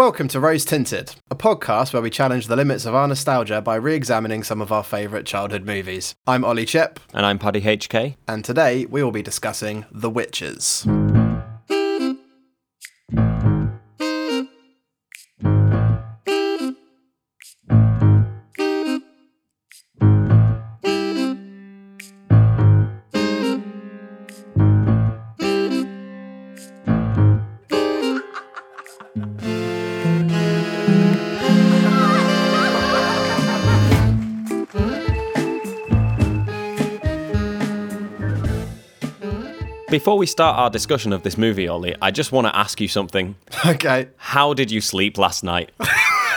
Welcome to Rose Tinted, a podcast where we challenge the limits of our nostalgia by re examining some of our favourite childhood movies. I'm Ollie Chip, And I'm Paddy HK. and today we will be discussing The Witches. Before we start our discussion of this movie, Ollie, I just want to ask you something. Okay. How did you sleep last night?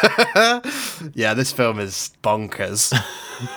Yeah, this film is bonkers.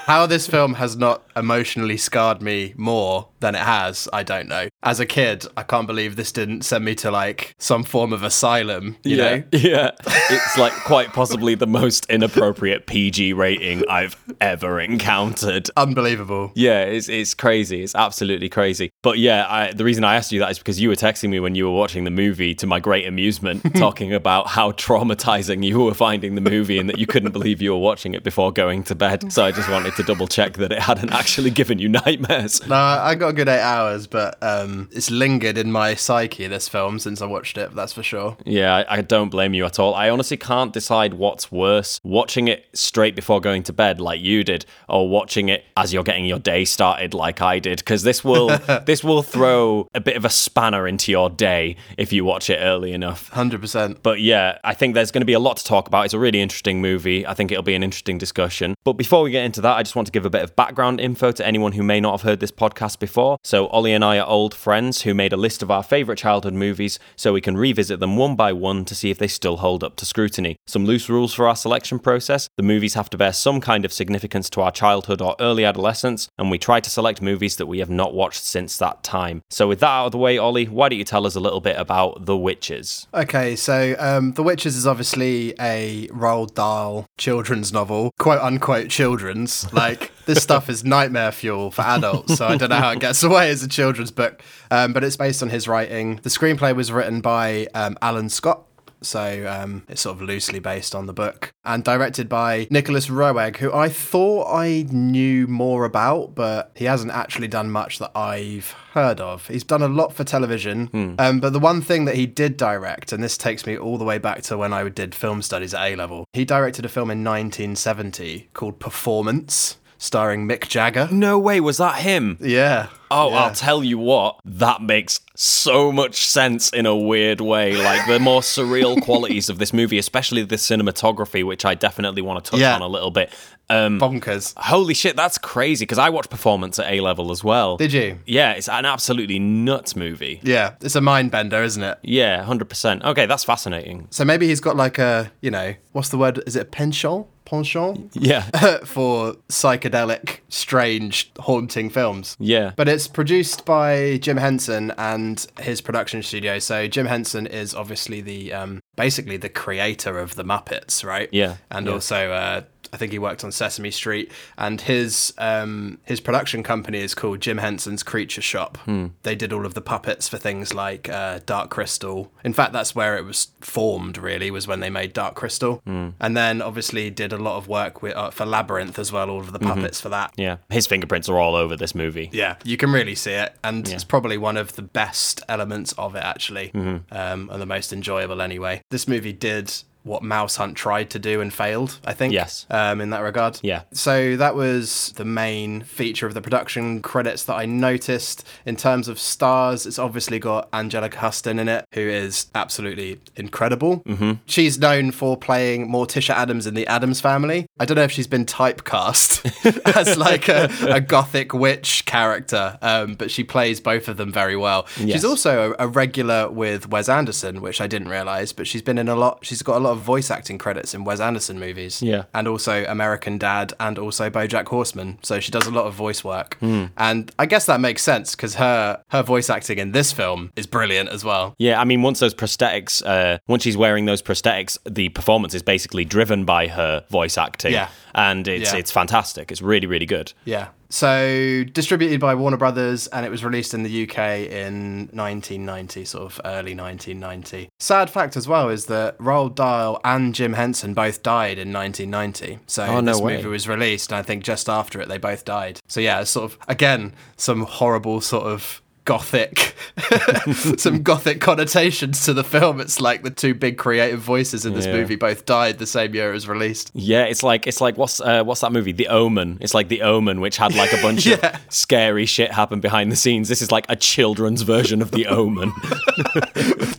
How this film has not emotionally scarred me more than it has, I don't know. As a kid, I can't believe this didn't send me to like some form of asylum, you know? Yeah. It's like quite possibly the most inappropriate PG rating I've ever encountered. Unbelievable. Yeah, it's, it's crazy. It's absolutely crazy. But yeah, I, the reason I asked you that is because you were texting me when you were watching the movie to my great amusement, talking about how traumatizing you were finding the movie and that you couldn't believe you were watching it before going to bed. So I just wanted to double check that it hadn't actually given you nightmares. No, I got a good eight hours, but um, it's lingered in my psyche, this film, since I watched it, that's for sure. Yeah, I, I don't blame you at all. I honestly can't decide what's worse watching it straight before going to bed, like you did, or watching it as you're getting your day started, like I did. Because this will this will throw a bit of a spanner into your day if you watch it early enough. 100%. But yeah, I think there's going to be a lot to talk about. It's a really interesting movie. I think it'll be an interesting discussion. But before we get into that, I just want to give a bit of background info to anyone who may not have heard this podcast before. So, Ollie and I are old friends who made a list of our favourite childhood movies so we can revisit them one by one to see if they still hold up to scrutiny. Some loose rules for our selection process the movies have to bear some kind of significance to our childhood or early adolescence, and we try to select movies that we have not watched since that time. So, with that out of the way, Ollie, why don't you tell us a little bit about The Witches? Okay, so um, The Witches is obviously a Roald Dahl children's novel, quote unquote children's. Like, this stuff is nightmare fuel for adults, so I don't know how it gets away as a children's book. Um, but it's based on his writing. The screenplay was written by um, Allan Scott. So um, it's sort of loosely based on the book and directed by Nicolas Roeg, who I thought I knew more about, but he hasn't actually done much that I've heard of. He's done a lot for television, um, but the one thing that he did direct, and this takes me all the way back to when I did film studies at A level, he directed a film in 1970 called Performance, starring Mick Jagger. No way, was that him? Yeah. Oh, yeah. I'll tell you what, that makes so much sense in a weird way. Like the more surreal qualities of this movie, especially the cinematography, which I definitely want to touch Yeah. on a little bit. Um, bonkers. holy shit, that's crazy because I watched Performance at A level as well. Did you? Yeah, it's an absolutely nuts movie. Yeah, it's a mind bender, isn't it? Yeah, 100%. Okay, that's fascinating. So maybe he's got like a, you know, what's the word? Is it a penchant? Penchant? Yeah. for psychedelic, strange, haunting films. Yeah. But it's produced by Jim Henson and his production studio. So Jim Henson is obviously the um, basically the creator of the Muppets, right? Yeah, And yeah. also uh, I think he worked on Sesame Street, and his um, his production company is called Jim Henson's Creature Shop. Hmm. They did all of the puppets for things like uh, Dark Crystal. In fact, that's where it was formed. Really, was when they made Dark Crystal, Hmm. and then obviously did a lot of work with uh, for Labyrinth as well. All of the Mm-hmm. puppets for that. Yeah. His fingerprints are all over this movie. Yeah, you can really see it, and it's probably one of the best elements of it, actually, Mm-hmm. um, and the most enjoyable anyway. This movie did what Mouse Hunt tried to do and failed, I think. Yes. Um, in that regard. Yeah. So that was the main feature of the production credits that I noticed. In terms of stars, it's obviously got Anjelica Huston in it, who is absolutely incredible. Mm-hmm. She's known for playing Morticia Addams in the Addams Family. I don't know if she's been typecast as like a, a gothic witch character, um, but she plays both of them very well. Yes. She's also a, a regular with Wes Anderson, which I didn't realize, but she's been in a lot. She's got a lot of voice acting credits in Wes Anderson movies. Yeah. And also American Dad and also BoJack Horseman. So she does a lot of voice work. Hmm. And I guess that makes sense because her her voice acting in this film is brilliant as well. Yeah, I mean, once those prosthetics, uh, once she's wearing those prosthetics, the performance is basically driven by her voice acting. Yeah. and it's Yeah. it's fantastic. It's really really good. Yeah. So distributed by Warner Brothers, and it was released in the UK in 1990, sort of early 1990. Sad fact as well is that Roald Dahl and Jim Henson both died in 1990. So Oh, no this way. movie was released, and I think just after it they both died. So yeah, it's sort of again some horrible sort of gothic some gothic connotations to the film it's like the two big creative voices in this Yeah. movie both died the same year it was released Yeah, it's like it's like what's uh, what's that movie? The Omen. It's like The Omen, which had like a bunch Yeah. of scary shit happen behind the scenes. This is like a children's version of The Omen.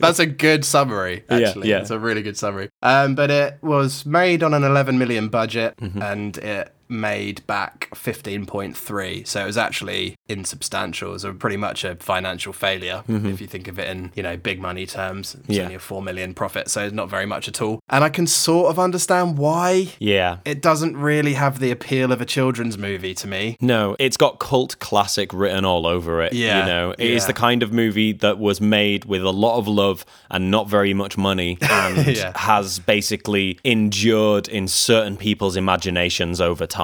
That's a good summary, Yeah, actually. yeah. It's a really good summary. Um, but it was made on an 11 million budget Mm-hmm. and it made back 15.3. So it was actually insubstantial. It was a pretty much a financial failure if you think of it in, you know, big money terms. It's Mm-hmm. Yeah. only a 4 million profit, so it's not very much at all. And I can sort of understand why yeah. it doesn't really have the appeal of a children's movie to me. No, it's got cult classic written all over it. Yeah, You know, it is yeah. the kind of movie that was made with a lot of love and not very much money and Yeah. has basically endured in certain people's imaginations over time.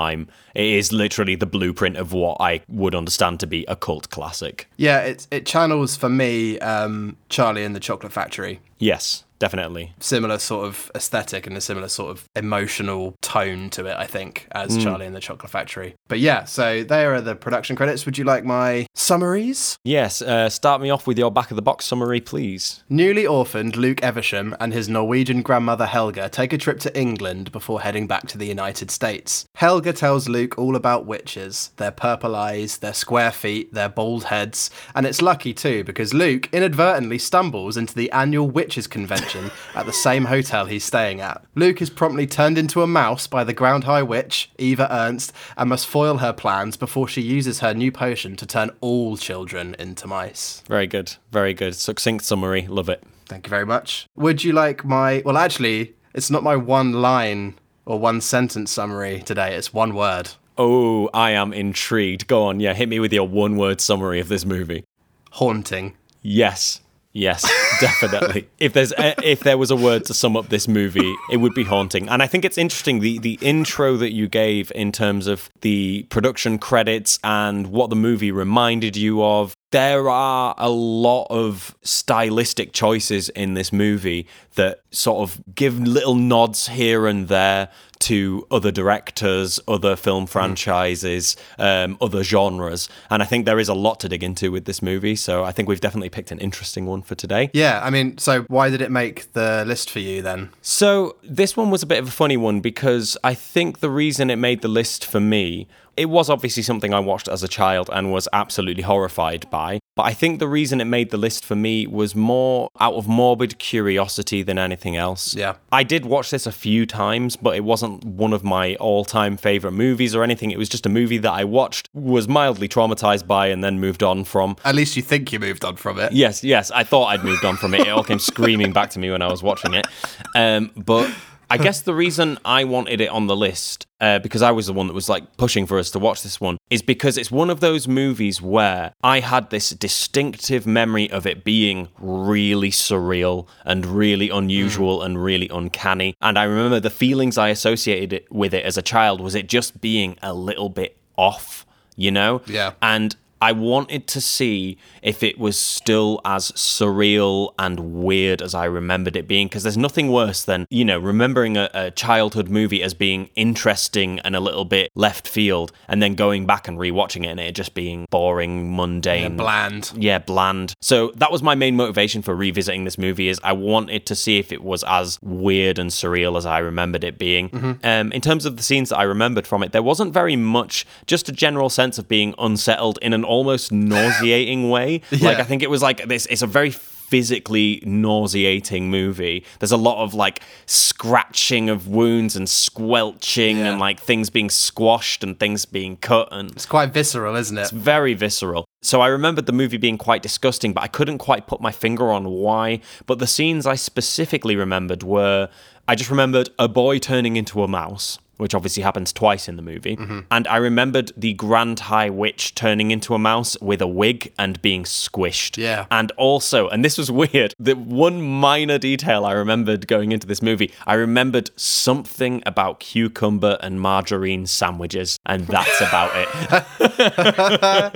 It is literally the blueprint of what I would understand to be a cult classic. Yeah, it, it channels for me um, Charlie and the Chocolate Factory. Yes, definitely. similar sort of aesthetic and a similar sort of emotional tone to it, I think, as Charlie and the Chocolate Factory. But yeah, so there are the production credits. Would you like my summaries? Yes, uh, start me off with your back of the box summary, please. Newly orphaned Luke Eversham and his Norwegian grandmother Helga take a trip to England before heading back to the United States. Helga tells Luke all about witches, their purple eyes, their square feet, their bald heads, and it's lucky too because Luke inadvertently stumbles into the annual witches convention at the same hotel he's staying at. Luke is promptly turned into a mouse by the grand high witch, Eva Ernst, and must foil her plans before she uses her new potion to turn all children into mice. Very good, very good. Succinct summary, love it. Thank you very much. Would you like my. Well, actually, it's not my one line or one sentence summary today, it's one word. Oh, I am intrigued. Go on, yeah, hit me with your one word summary of this movie. Haunting. Yes. Yes, definitely. if there's a, if there was a word to sum up this movie, it would be haunting. And I think it's interesting the the intro that you gave in terms of the production credits and what the movie reminded you of. There are a lot of stylistic choices in this movie that sort of give little nods here and there to other directors, other film franchises, um, other genres. And I think there is a lot to dig into with this movie. So I think we've definitely picked an interesting one for today. Yeah, I mean, so why did it make the list for you then? So this one was a bit of a funny one because I think the reason it made the list for me, it was obviously something I watched as a child and was absolutely horrified by. But I think the reason it made the list for me was more out of morbid curiosity than anything else. Yeah. I did watch this a few times, but it wasn't one of my all time favorite movies or anything. It was just a movie that I watched, was mildly traumatized by, and then moved on from. At least you think you moved on from it. Yes, yes. I thought I'd moved on from it. It all came screaming back to me when I was watching it. Um, but I guess the reason I wanted it on the list, uh, because I was the one that was like pushing for us to watch this one, is because it's one of those movies where I had this distinctive memory of it being really surreal and really unusual and really uncanny. And I remember the feelings I associated it with it as a child was it just being a little bit off, you know? Yeah. And I wanted to see if it was still as surreal and weird as I remembered it being, because there's nothing worse than, you know, remembering a, a childhood movie as being interesting and a little bit left field, and then going back and rewatching it and it just being boring, mundane, Bland. yeah, bland. So that was my main motivation for revisiting this movie is I wanted to see if it was as weird and surreal as I remembered it being. Um, in terms of the scenes that I remembered from it, there wasn't very much, just a general sense of being unsettled in an almost nauseating way. Like I think it was like this. It's a very physically nauseating movie. There's a lot of like scratching of wounds and squelching Yeah. and like things being squashed and things being cut and It's quite visceral, isn't it? It's very visceral. So I remembered the movie being quite disgusting, but I couldn't quite put my finger on why. But the scenes I specifically remembered were I just remembered a boy turning into a mouse. Which obviously happens twice in the movie. Mm-hmm. And I remembered the Grand High Witch turning into a mouse with a wig and being squished. Yeah. And also, and this was weird, the one minor detail I remembered going into this movie, I remembered something about cucumber and margarine sandwiches, and that's about it.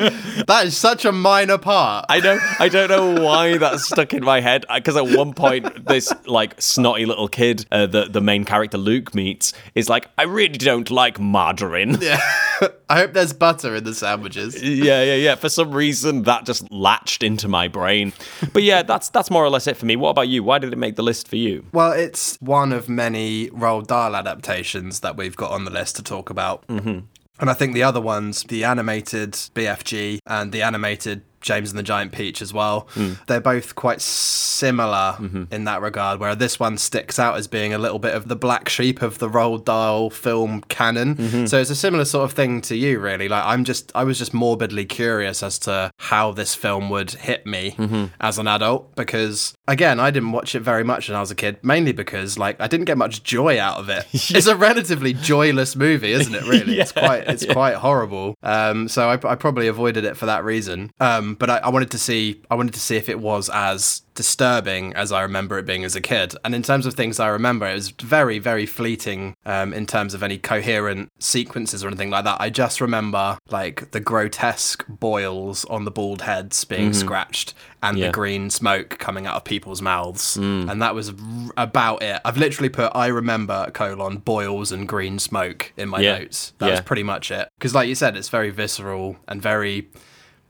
That is such a minor part. I don't I don't know why that stuck in my head because at one point this like snotty little kid uh, the the main character Luke meets is like I really don't like margarine. yeah. I hope there's butter in the sandwiches. yeah, yeah, yeah. For some reason that just latched into my brain. But yeah, that's that's more or less it for me. What about you? Why did it make the list for you? Well, it's one of many Roald Dahl adaptations that we've got on the list to talk about. Mm-hmm. And I think the other ones, the animated BFG and the animated James and the Giant Peach as well, hmm. they're both quite similar mm-hmm. in that regard, where this one sticks out as being a little bit of the black sheep of the Roald Dahl film canon. Mm-hmm. So it's a similar sort of thing to you, really. Like I'm just, I was just morbidly curious as to how this film would hit me mm-hmm. as an adult, because again, I didn't watch it very much when I was a kid, mainly because like I didn't get much joy out of it. It's a relatively joyless movie, isn't it? Really, it's quite, it's quite horrible. Um, so I, I probably avoided it for that reason. Um, but I, I wanted to see, I wanted to see if it was as disturbing as I remember it being as a kid. And in terms of things I remember, it was very, very fleeting um, in terms of any coherent sequences or anything like that. I just remember like the grotesque boils on the bald heads being scratched and Yeah. the green smoke coming out of people's mouths. And that was r- about it. I've literally put, I remember colon boils and green smoke in my Yeah. notes. That was pretty much it. Because like you said, it's very visceral and very.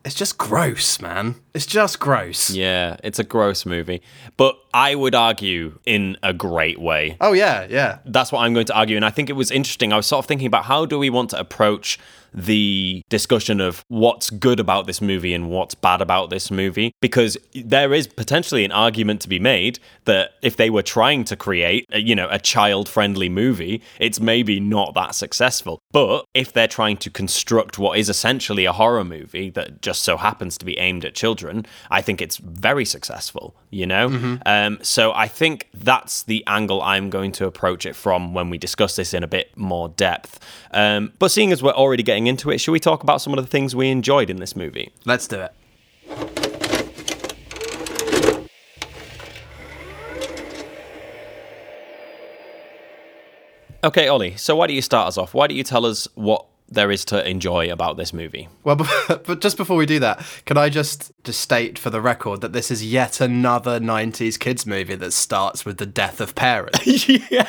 It's just gross, man. It's just gross. Yeah, it's a gross movie. But I would argue in a great way. Oh yeah, yeah. That's what I'm going to argue. And I think it was interesting. I was sort of thinking about how do we want to approach the discussion of what's good about this movie and what's bad about this movie because there is potentially an argument to be made that if they were trying to create a, you know a child friendly movie it's maybe not that successful but if they're trying to construct what is essentially a horror movie that just so happens to be aimed at children i think it's very successful you know mm-hmm. uh, um, so i think that's the angle i'm going to approach it from when we discuss this in a bit more depth. Um, but seeing as we're already getting into it should we talk about some of the things we enjoyed in this movie? Let's do it. okay ollie so why don't you start us off? Why don't you tell us what there is to enjoy about this movie Well, but, but just before we do that, can I just just state for the record that this is yet another '90s kids movie that starts with the death of parents? yeah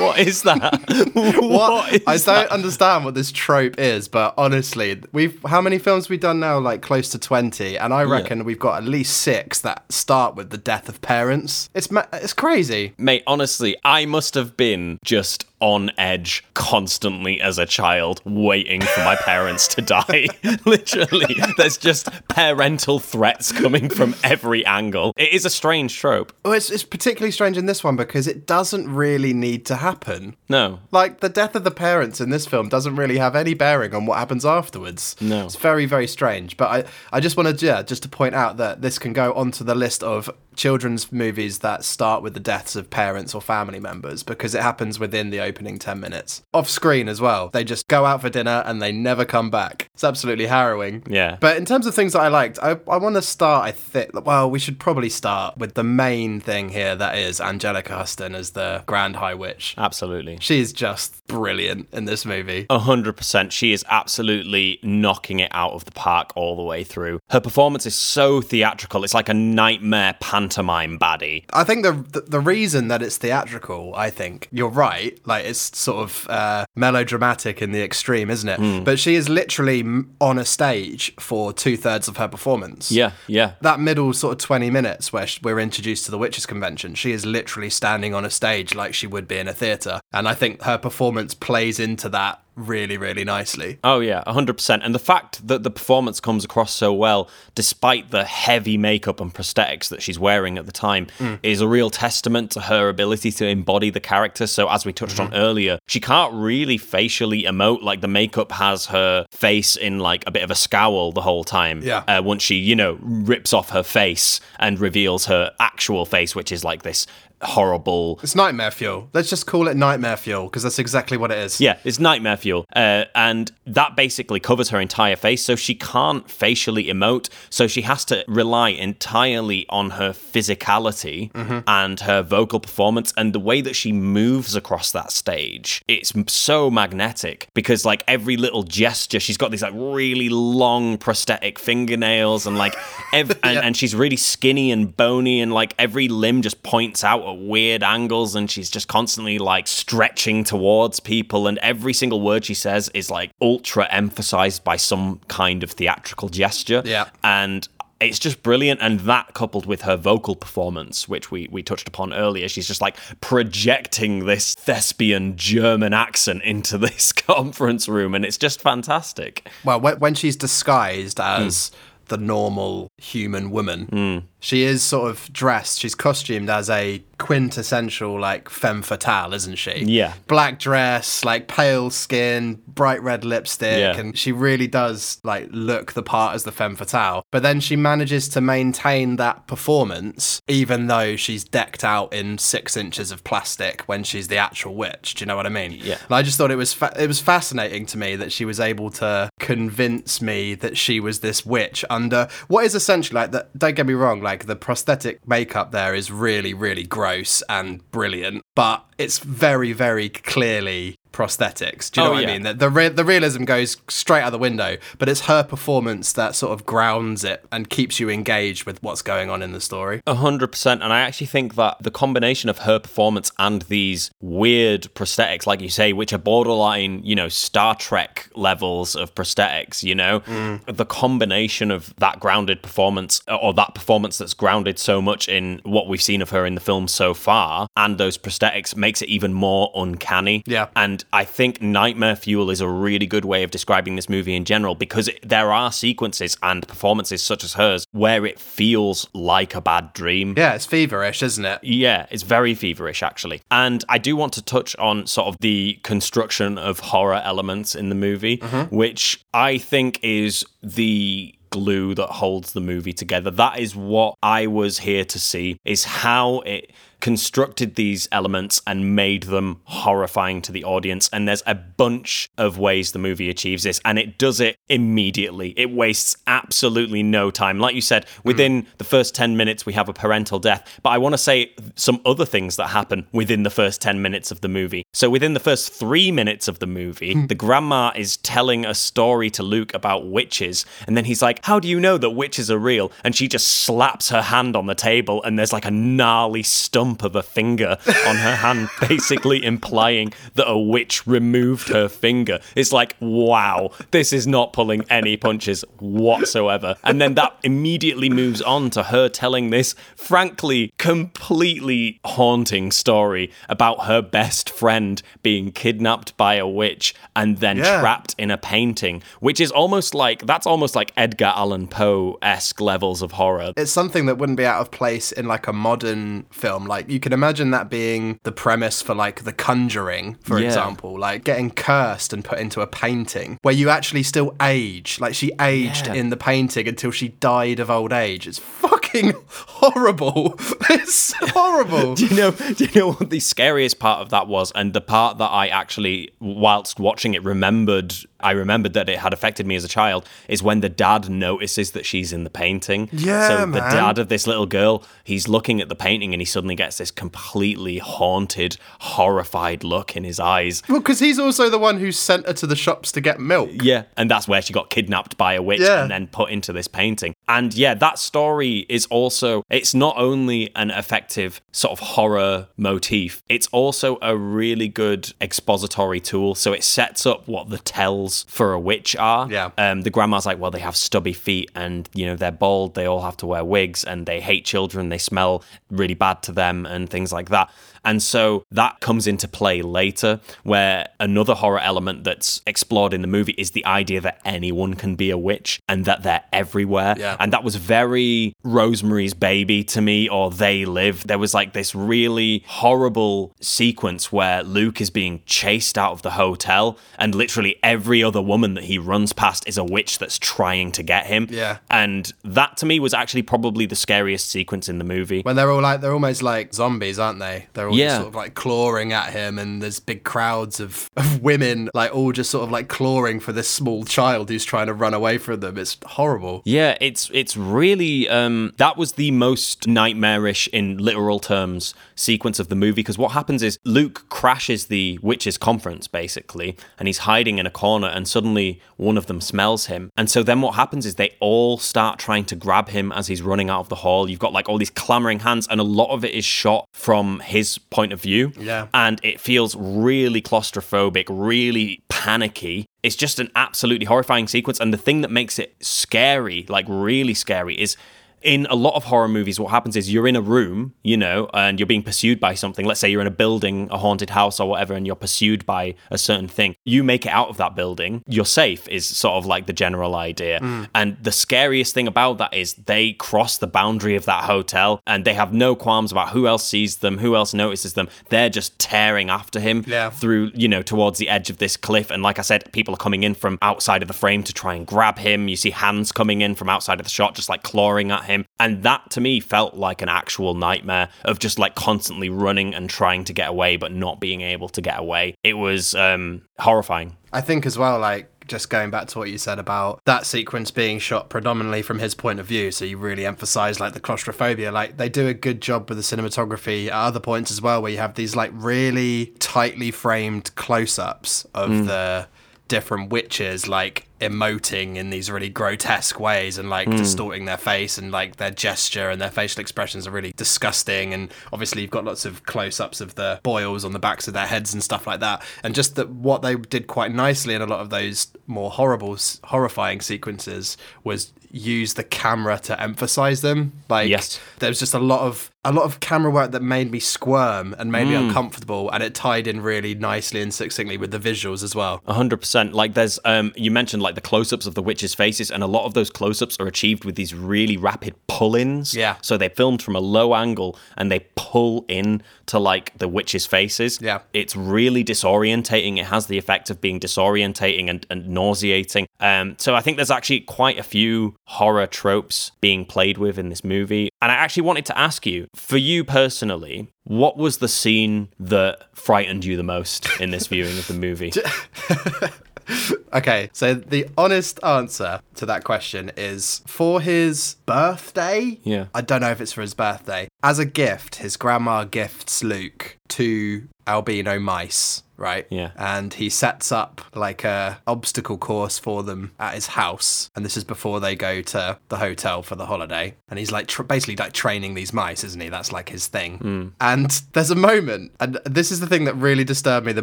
what is that what? is I don't that? understand what this trope is, but honestly, we've how many films we done now? Like close to twenty, and I reckon we've got at least six that start with the death of parents. It's ma- it's crazy. Mate, honestly, I must have been just on edge constantly as a child, waiting for my parents to die. Literally, there's just parental threats coming from every angle. It is a strange trope. Well, it's, it's particularly strange in this one because it doesn't really need to happen. No. Like the death of the parents in this film doesn't really have any bearing on what happens afterwards. No. It's very, very strange. But I, I just wanted yeah, just to point out that this can go onto the list of children's movies that start with the deaths of parents or family members because it happens within the opening 10 minutes. Off screen as well. They just go out for dinner and they never come back. It's absolutely harrowing. Yeah. But in terms of things that I liked, I, I want to start, I think, well, we should probably start with the main thing here that is Anjelica Huston as the Grand High Witch. Absolutely. She's just brilliant in this movie. A hundred percent. She is absolutely knocking it out of the park all the way through. Her performance is so theatrical. It's like a nightmare pantomime baddie. I think the, the the reason that it's theatrical, I think you're right. Like it's sort of uh, melodramatic in the extreme, isn't it? But she is literally on a stage for two thirds of her performance. Yeah, yeah. That middle sort of 20 minutes where sh- we're introduced to the Witches Convention, she is literally standing on a stage like she would be in a theatre. And I think her performance plays into that really, really nicely. Oh yeah, hundred percent. And the fact that the performance comes across so well, despite the heavy makeup and prosthetics that she's wearing at the time, is a real testament to her ability to embody the character. So as we touched on earlier, she can't really facially emote. Like the makeup has her face in like a bit of a scowl the whole time. Yeah. Uh, once she, you know, rips off her face and reveals her actual face, which is like this horrible. It's nightmare fuel. Let's just call it nightmare fuel because that's exactly what it is. Yeah, it's nightmare fuel. Uh, and that basically covers her entire face, so she can't facially emote. So she has to rely entirely on her physicality and her vocal performance and the way that she moves across that stage. It's so magnetic because, like, every little gesture, she's got these, like, really long prosthetic fingernails and, like, ev- and, and she's really skinny and bony and, like, every limb just points out weird angles and she's just constantly, like, stretching towards people. And every single word she says is, like, ultra emphasized by some kind of theatrical gesture. Yeah. And it's just brilliant and that coupled with her vocal performance which we, we touched upon earlier she's just like projecting this thespian german accent into this conference room and it's just fantastic Well, when, she's disguised Hmm. as the normal human woman, she is sort of dressed. She's costumed as a quintessential like femme fatale, isn't she? Yeah. Black dress, like pale skin, bright red lipstick, Yeah. and she really does like look the part as the femme fatale. But then she manages to maintain that performance, even though she's decked out in six inches of plastic when she's the actual witch. Do you know what I mean? Yeah. And I just thought it was fa- it was fascinating to me that she was able to convince me that she was this witch under what is essentially like that. Don't get me wrong, like the prosthetic makeup there is really really gross and brilliant, but it's very very clearly prosthetics. Do you know Oh, what yeah. I mean? The the, re- the realism goes straight out the window, but it's her performance that sort of grounds it and keeps you engaged with what's going on in the story. A hundred percent, and I actually think that the combination of her performance and these weird prosthetics, like you say, which are borderline, you know, Star Trek levels of prosthetics, you know, mm. the combination of that grounded performance, uh, or that performance that's grounded so much in what we've seen of her in the film so far, and those prosthetics makes it even more uncanny. Yeah. And I think Nightmare Fuel is a really good way of describing this movie in general because it, there are sequences and performances such as hers where it feels like a bad dream. Yeah, it's feverish, isn't it? Yeah, it's very feverish actually. And I do want to touch on sort of the construction of horror elements in the movie, mm-hmm. which I think is the glue that holds the movie together. That is what I was here to see is how it constructed these elements and made them horrifying to the audience. And there's a bunch of ways the movie achieves this and it does it immediately. It wastes absolutely no time. Like you said hmm. within the first 10 minutes we have a parental death. But i want to say some other things that happen within the first 10 minutes of the movie. So within the first 3 minutes of the movie hmm. the grandma is telling a story to luke about witches. And then he's like how do you know that witches are real? And she just slaps her hand on the table and there's like a gnarly stump of a finger on her hand basically implying that a witch removed her finger it's like wow this is not pulling any punches whatsoever and then that immediately moves on to her telling this frankly completely haunting story about her best friend being kidnapped by a witch and then Yeah. trapped in a painting which is almost like that's almost like Edgar Allan Poe-esque levels of horror it's something that wouldn't be out of place in like a modern film. Like you can imagine that being the premise for like The Conjuring, for Yeah. example, like getting cursed and put into a painting where you actually still age. Like she aged Yeah. in the painting until she died of old age. It's fucking horrible. It's horrible. Do you know? Do you know what the scariest part of that was, and the part that I actually, whilst watching it, remembered. I remembered that it had affected me as a child. Is when the dad notices that she's in the painting. Yeah, So the dad of this little girl, he's looking at the painting, and he suddenly gets this completely haunted, horrified look in his eyes. Well, because he's also the one who sent her to the shops to get milk. Yeah, and that's where she got kidnapped by a witch Yeah. and then put into this painting. And yeah, that story is also it's not only an effective sort of horror motif, it's also a really good expository tool. So it sets up what the tells for a witch are. Yeah. Um the grandma's like, well, they have stubby feet and you know, they're bald, they all have to wear wigs and they hate children, they smell really bad to them and things like that. And so that comes into play later, where another horror element that's explored in the movie is the idea that anyone can be a witch and that they're everywhere. Yeah. And that was very Rosemary's Baby to me, or They Live. There was like this really horrible sequence where Luke is being chased out of the hotel, and literally every other woman that he runs past is a witch that's trying to get him. Yeah. And that to me was actually probably the scariest sequence in the movie. When they're all like, they're almost like zombies, aren't they? They're all Yeah. just sort of like clawing at him, and there's big crowds of, of women, like all just sort of like clawing for this small child who's trying to run away from them. It's horrible. Yeah, it's it's really um, that was the most nightmarish in literal terms sequence of the movie because what happens is Luke crashes the witches conference basically, and he's hiding in a corner, and suddenly one of them smells him, and so then what happens is they all start trying to grab him as he's running out of the hall. You've got like all these clamoring hands, and a lot of it is shot from his point of view. Yeah. and it feels really claustrophobic, really panicky. It's just an absolutely horrifying sequence. And the thing that makes it scary, like really scary, is in a lot of horror movies, what happens is you're in a room, you know, and you're being pursued by something. Let's say you're in a building, a haunted house or whatever, and you're pursued by a certain thing. You make it out of that building, you're safe, is sort of like the general idea. Mm. And the scariest thing about that is they cross the boundary of that hotel and they have no qualms about who else sees them, who else notices them. They're just tearing after him Yeah. through, you know, towards the edge of this cliff. And like I said, people are coming in from outside of the frame to try and grab him. You see hands coming in from outside of the shot, just like clawing at him. And that to me felt like an actual nightmare of just like constantly running and trying to get away, but not being able to get away. It was um, horrifying. I think as well, like just going back to what you said about that sequence being shot predominantly from his point of view, so you really emphasize like the claustrophobia. Like they do a good job with the cinematography at other points as well, where you have these like really tightly framed close-ups of the different witches like emoting in these really grotesque ways and like distorting their face and like their gesture and their facial expressions are really disgusting. And obviously you've got lots of close-ups of the boils on the backs of their heads and stuff like that. And just that what they did quite nicely in a lot of those more horrible horrifying sequences was use the camera to emphasize them. Like Yes. there was just a lot of a lot of camera work that made me squirm and made me uncomfortable. And it tied in really nicely and succinctly with the visuals as well. Hundred percent. Like there's um you mentioned like the close-ups of the witches' faces, and a lot of those close-ups are achieved with these really rapid pull-ins. Yeah. So they filmed from a low angle and they pull in to like the witches' faces. Yeah. It's really disorientating. It has the effect of being disorientating and, and nauseating. Um so I think there's actually quite a few horror tropes being played with in this movie. And I actually wanted to ask you, for you personally, what was the scene that frightened you the most in this viewing of the movie? Okay, so the honest answer to that question is for his birthday. Yeah. I don't know if it's for his birthday. As a gift, his grandma gifts Luke two albino mice, right? Yeah. And he sets up like a obstacle course for them at his house, and this is before they go to the hotel for the holiday. And he's like tr- basically like training these mice, isn't he? That's like his thing. Hmm. And there's a moment, and this is the thing that really disturbed me the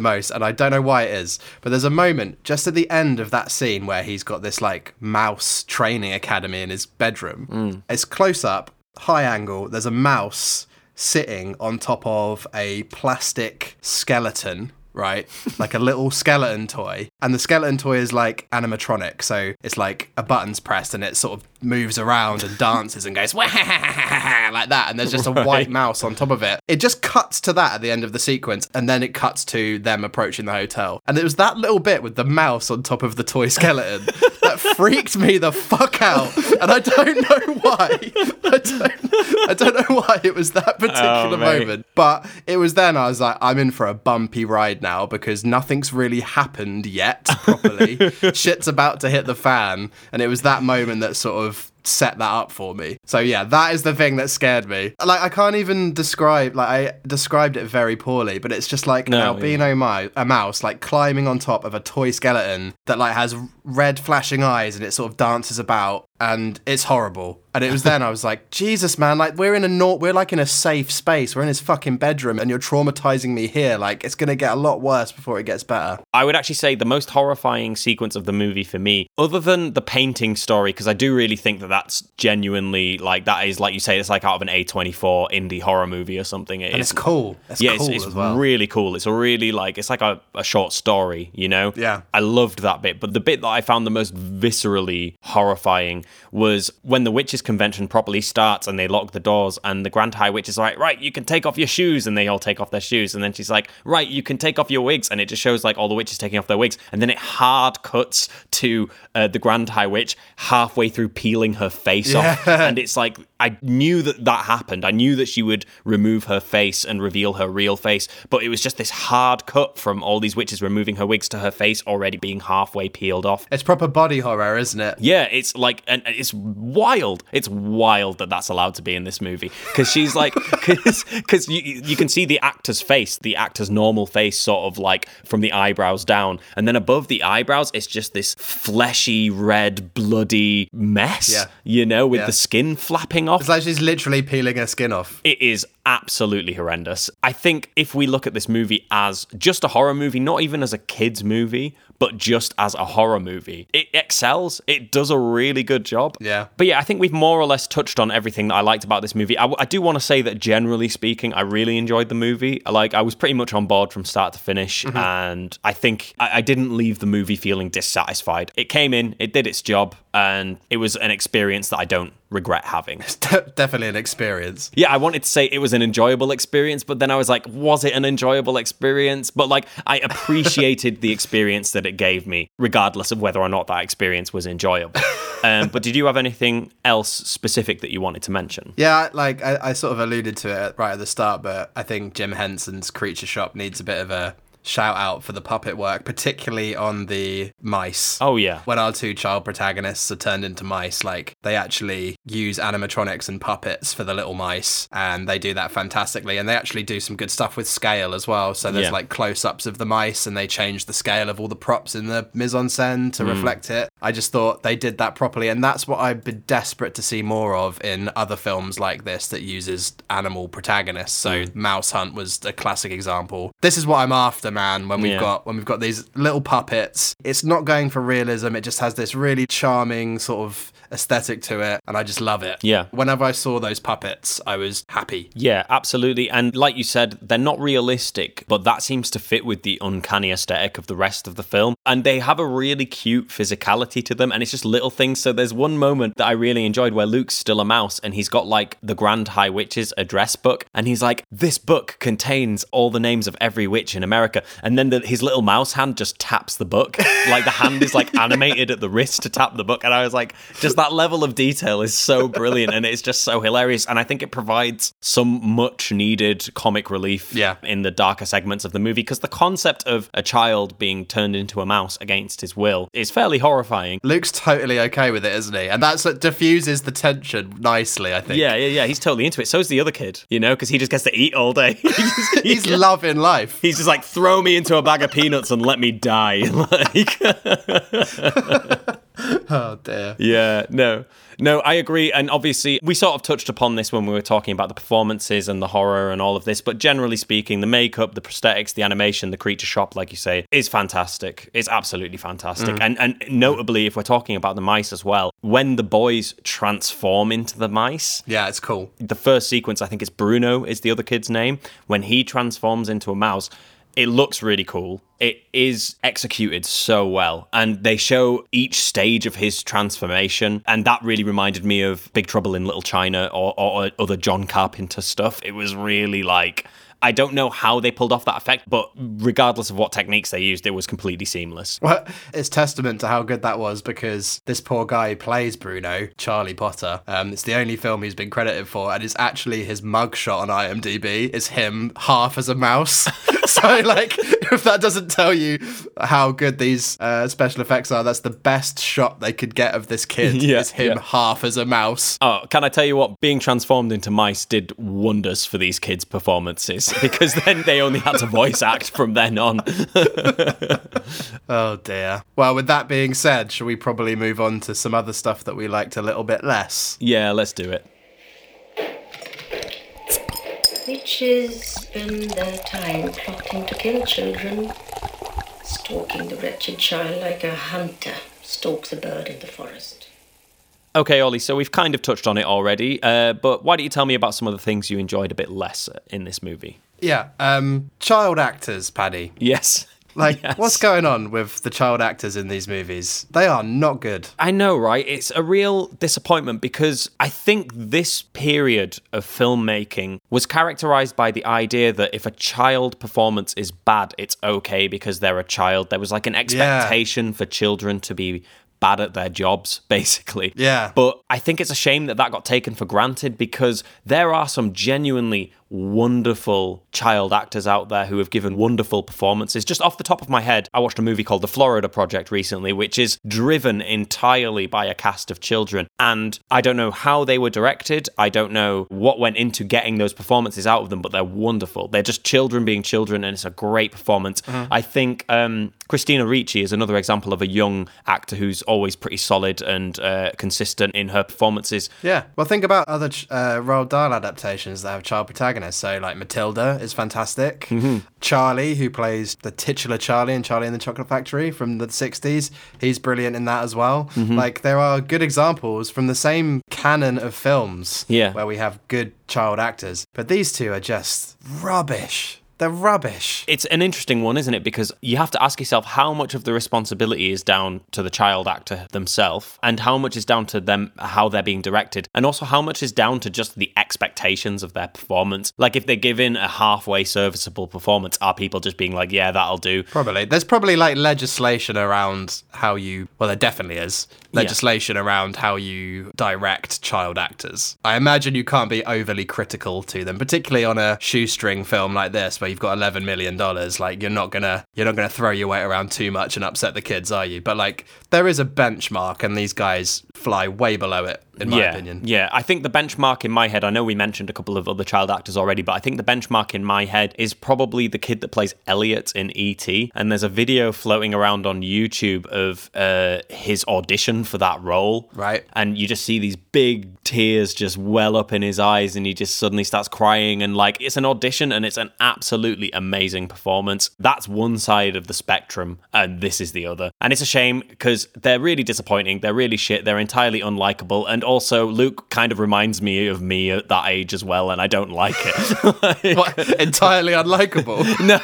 most, and I don't know why it is, but there's a moment just at the end of that scene where he's got this like mouse training academy in his bedroom. Hmm. It's close up, high angle. There's a mouse sitting on top of a plastic skeleton. Right, like a little skeleton toy, and the skeleton toy is like animatronic, so it's like a button's pressed and it sort of moves around and dances and goes like that, and there's just a white mouse on top of it. It just cuts to that at the end of the sequence, and then it cuts to them approaching the hotel, and it was that little bit with the mouse on top of the toy skeleton that freaked me the fuck out, and I don't know why. I don't, I don't know why it was that oh, particular Oh, moment, but it was then I was like, I'm in for a bumpy ride now because nothing's really happened yet properly. Shit's about to hit the fan, and it was that moment that sort of set that up for me. So yeah, that is the thing that scared me. Like I can't even describe like I described it very poorly, but it's just like No, an albino mi- a mouse like climbing on top of a toy skeleton that like has red flashing eyes and it sort of dances about and it's horrible. And it was then I was like, Jesus, man, like we're in a nor- we're like in a safe space. We're in his fucking bedroom, and you're traumatizing me here. Like it's gonna get a lot worse before it gets better. I would actually say the most horrifying sequence of the movie for me, other than the painting story, because I do really think that that's genuinely like that is like you say, it's like out of an A24 indie horror movie or something. It And it's cool. It's yeah, cool it's, it's as well. really cool. It's a really like it's like a, a short story, you know. Yeah. I loved that bit, but the bit that I found the most viscerally horrifying was when the witches' convention properly starts and they lock the doors, and the Grand High Witch is like, "Right, you can take off your shoes," and they all take off their shoes, and then she's like, "Right, you can take off your wigs," and it just shows like all the witches taking off their wigs, and then it hard cuts to uh, the Grand High Witch halfway through peeling her face off, and it's like I knew that that happened. I knew that she would remove her face and reveal her real face, but it was just this hard cut from all these witches removing her wigs to her face already being halfway peeled off. It's proper body horror, isn't it? Yeah, it's like, and and it's wild. It's wild that that's allowed to be in this movie because she's like, because you you can see the actor's face, the actor's normal face, sort of like from the eyebrows down, and then above the eyebrows, it's just this fleshy, red, bloody mess. Yeah. you know, with Yeah. the skin flapping off. It's like she's literally peeling her skin off. It is absolutely horrendous. I think if we look at this movie as just a horror movie, not even as a kids movie, but just as a horror movie, it excels. It does a really good job. Yeah. But yeah, I think we've more or less touched on everything that I liked about this movie. I, I do want to say that generally speaking, I really enjoyed the movie. Like, I was pretty much on board from start to finish, mm-hmm. and I think I, I didn't leave the movie feeling dissatisfied. It came in, it did its job, and it was an experience that I don't regret having. De- definitely an experience. Yeah, I wanted to say it was an enjoyable experience, but then I was like, was it an enjoyable experience? But like, I appreciated the experience that it gave me, regardless of whether or not that experience was enjoyable. Um, but did you have anything else specific that you wanted to mention? Yeah, like I, I sort of alluded to it right at the start, but I think Jim Henson's Creature Shop needs a bit of a shout out for the puppet work, particularly on the mice. Oh, yeah. When our two child protagonists are turned into mice, like they actually use animatronics and puppets for the little mice, and they do that fantastically. And they actually do some good stuff with scale as well. So there's Yeah. like close ups of the mice, and they change the scale of all the props in the mise en scène to hmm. reflect it. I just thought they did that properly, and that's what I've been desperate to see more of in other films like this that uses animal protagonists. So hmm. Mouse Hunt was a classic example. This is what I'm after, man. When we've Yeah. got when we've got these little puppets, it's not going for realism. It just has this really charming sort of aesthetic to it, and I just love it. Yeah. Whenever I saw those puppets, I was happy. Yeah, absolutely. And like you said, they're not realistic, but that seems to fit with the uncanny aesthetic of the rest of the film. And they have a really cute physicality to them, and it's just little things. So there's one moment that I really enjoyed where Luke's still a mouse and he's got like the Grand High Witch's address book, and he's like, This book contains all the names of every witch in America. And then the, his little mouse hand just taps the book. like the hand is like animated at the wrist to tap the book. And I was like, just that level of detail is so brilliant and it's just so hilarious. And I think it provides some much needed comic relief Yeah. in the darker segments of the movie because the concept of a child being turned into a mouse against his will is fairly horrifying. Luke's totally okay with it, isn't he? And that's what diffuses the tension nicely, I think. Yeah, yeah, yeah. He's totally into it. So is the other kid, you know, because he just gets to eat all day. He just- He's loving life. He's just like, throw me into a bag of peanuts and let me die. like, Oh dear. yeah, no, no, I agree. And obviously, we sort of touched upon this when we were talking about the performances and the horror and all of this. But generally speaking, the makeup, the prosthetics, the animation, the creature shop, like you say, is fantastic. It's absolutely fantastic. Mm. And and notably, if we're talking about the mice as well, when the boys transform into the mice, Yeah, it's cool. the first sequence, I think it's Bruno is the other kid's name, when he transforms into a mouse, it looks really cool. It is executed so well. And they show each stage of his transformation. And that really reminded me of Big Trouble in Little China or, or other John Carpenter stuff. It was really like. I don't know how they pulled off that effect, but regardless of what techniques they used, it was completely seamless. Well, it's testament to how good that was because this poor guy plays Bruno, Charlie Potter. Um, it's the only film he's been credited for, and it's actually his mugshot on IMDb. Is him half as a mouse. so, like, if that doesn't tell you how good these uh, special effects are, that's the best shot they could get of this kid. Yeah, is him yeah. half as a mouse. Oh, can I tell you what? Being transformed into mice did wonders for these kids' performances. Yes, because then they only had to voice act from then on. Oh dear. Well, with that being said, shall we probably move on to some other stuff that we liked a little bit less? yeah, let's do it. Witches spend their time plotting to kill children, stalking the wretched child like a hunter stalks a bird in the forest. Okay, Ollie, so we've kind of touched on it already, uh, but why don't you tell me about some of the things you enjoyed a bit less in this movie? Yeah. Um, child actors, Paddy. Yes. Like, Yes. what's going on with the child actors in these movies? They are not good. I know, right? It's a real disappointment because I think this period of filmmaking was characterized by the idea that if a child performance is bad, it's okay because they're a child. There was like an expectation for children to be bad at their jobs, basically. Yeah. But I think it's a shame that that got taken for granted because there are some genuinely wonderful child actors out there who have given wonderful performances. Just off the top of my head, I watched a movie called The Florida Project recently, which is driven entirely by a cast of children. And I don't know how they were directed. I don't know what went into getting those performances out of them, but they're wonderful. They're just children being children, and it's a great performance. I think um, Christina Ricci is another example of a young actor who's always pretty solid and uh, consistent in her performances. Yeah. Well, think about other uh, Roald Dahl adaptations that have child protagonists. So, like Matilda is fantastic. Mm-hmm. Charlie, who plays the titular Charlie in Charlie and the Chocolate Factory from the 60s, he's brilliant in that as well. Mm-hmm. Like, there are good examples from the same canon of films Yeah. where we have good child actors. But these two are just rubbish. They're rubbish. It's an interesting one, isn't it? Because you have to ask yourself how much of the responsibility is down to the child actor themselves, and how much is down to them, how they're being directed, and also how much is down to just the expectations of their performance. Like, if they're given a halfway serviceable performance, are people just being like, yeah, that'll do? Probably. There's probably like legislation around how you, well, there definitely is legislation around how you direct child actors. I imagine you can't be overly critical to them, particularly on a shoestring film like this where you've got 11 million dollars. Like you're not to you're not to throw your weight around too much and upset the kids, are you? But like there is a benchmark and these guys fly way below it in my yeah, opinion. Yeah, I think the benchmark in my head, I know we mentioned a couple of other child actors already, but I think the benchmark in my head is probably the kid that plays Elliot in E.T. And there's a video floating around on YouTube of uh, his audition for that role. Right. And you just see these big tears just well up in his eyes, and he just suddenly starts crying. And like, it's an audition and it's an absolutely amazing performance. That's one side of the spectrum, and this is the other. And it's a shame because they're really disappointing. They're really shit. They're entirely unlikable. And also, Luke kind of reminds me of me at that age as well, and I don't like it. Like- What, entirely unlikable. no,